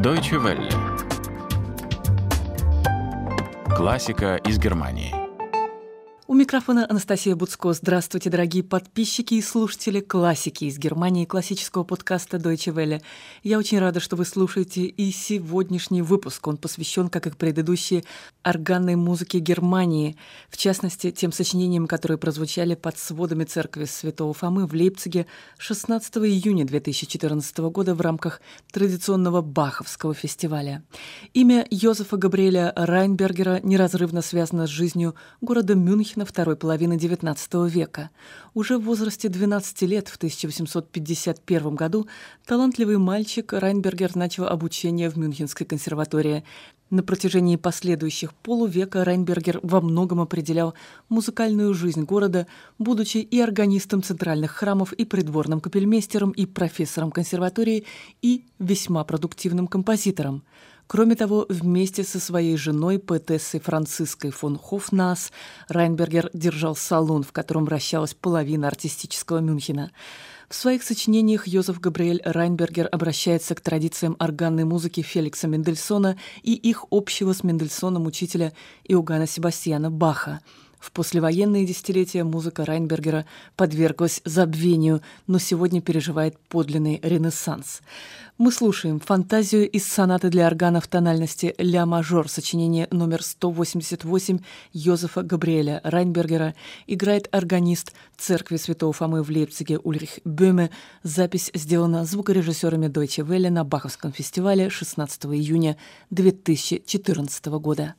Deutsche Welle. Классика из Германии. У микрофона Анастасия Буцко. Здравствуйте, дорогие подписчики и слушатели классики из Германии, классического подкаста Deutsche Welle. Я очень рада, что вы слушаете и сегодняшний выпуск. Он посвящен, как и предыдущие, органной музыке Германии, в частности, тем сочинениям, которые прозвучали под сводами церкви Святого Фомы в Лейпциге 16 июня 2014 года в рамках традиционного Баховского фестиваля. Имя Йозефа Габриэля Райнбергера неразрывно связано с жизнью города Мюнхена Мюнхена второй половины XIX века. Уже в возрасте 12 лет, в 1851 году, талантливый мальчик Райнбергер начал обучение в Мюнхенской консерватории. На протяжении последующих полувека Райнбергер во многом определял музыкальную жизнь города, будучи и органистом центральных храмов, и придворным капельмейстером, и профессором консерватории, и весьма продуктивным композитором. Кроме того, вместе со своей женой, поэтессой Франциской фон Хофнас, Райнбергер держал салон, в котором вращалась половина артистического Мюнхена. В своих сочинениях Йозеф Габриэль Райнбергер обращается к традициям органной музыки Феликса Мендельсона и их общего с Мендельсоном учителя Иоганна Себастьяна Баха – в послевоенные десятилетия музыка Райнбергера подверглась забвению, но сегодня переживает подлинный ренессанс. Мы слушаем фантазию из сонаты для органа в тональности ля-мажор, сочинение номер 188 Йозефа Габриэля Райнбергера, играет органист церкви Святого Фомы в Лейпциге Ульрих Бöhme. Запись сделана звукорежиссерами Deutsche Welle на Баховском фестивале 16 июня 2014 года.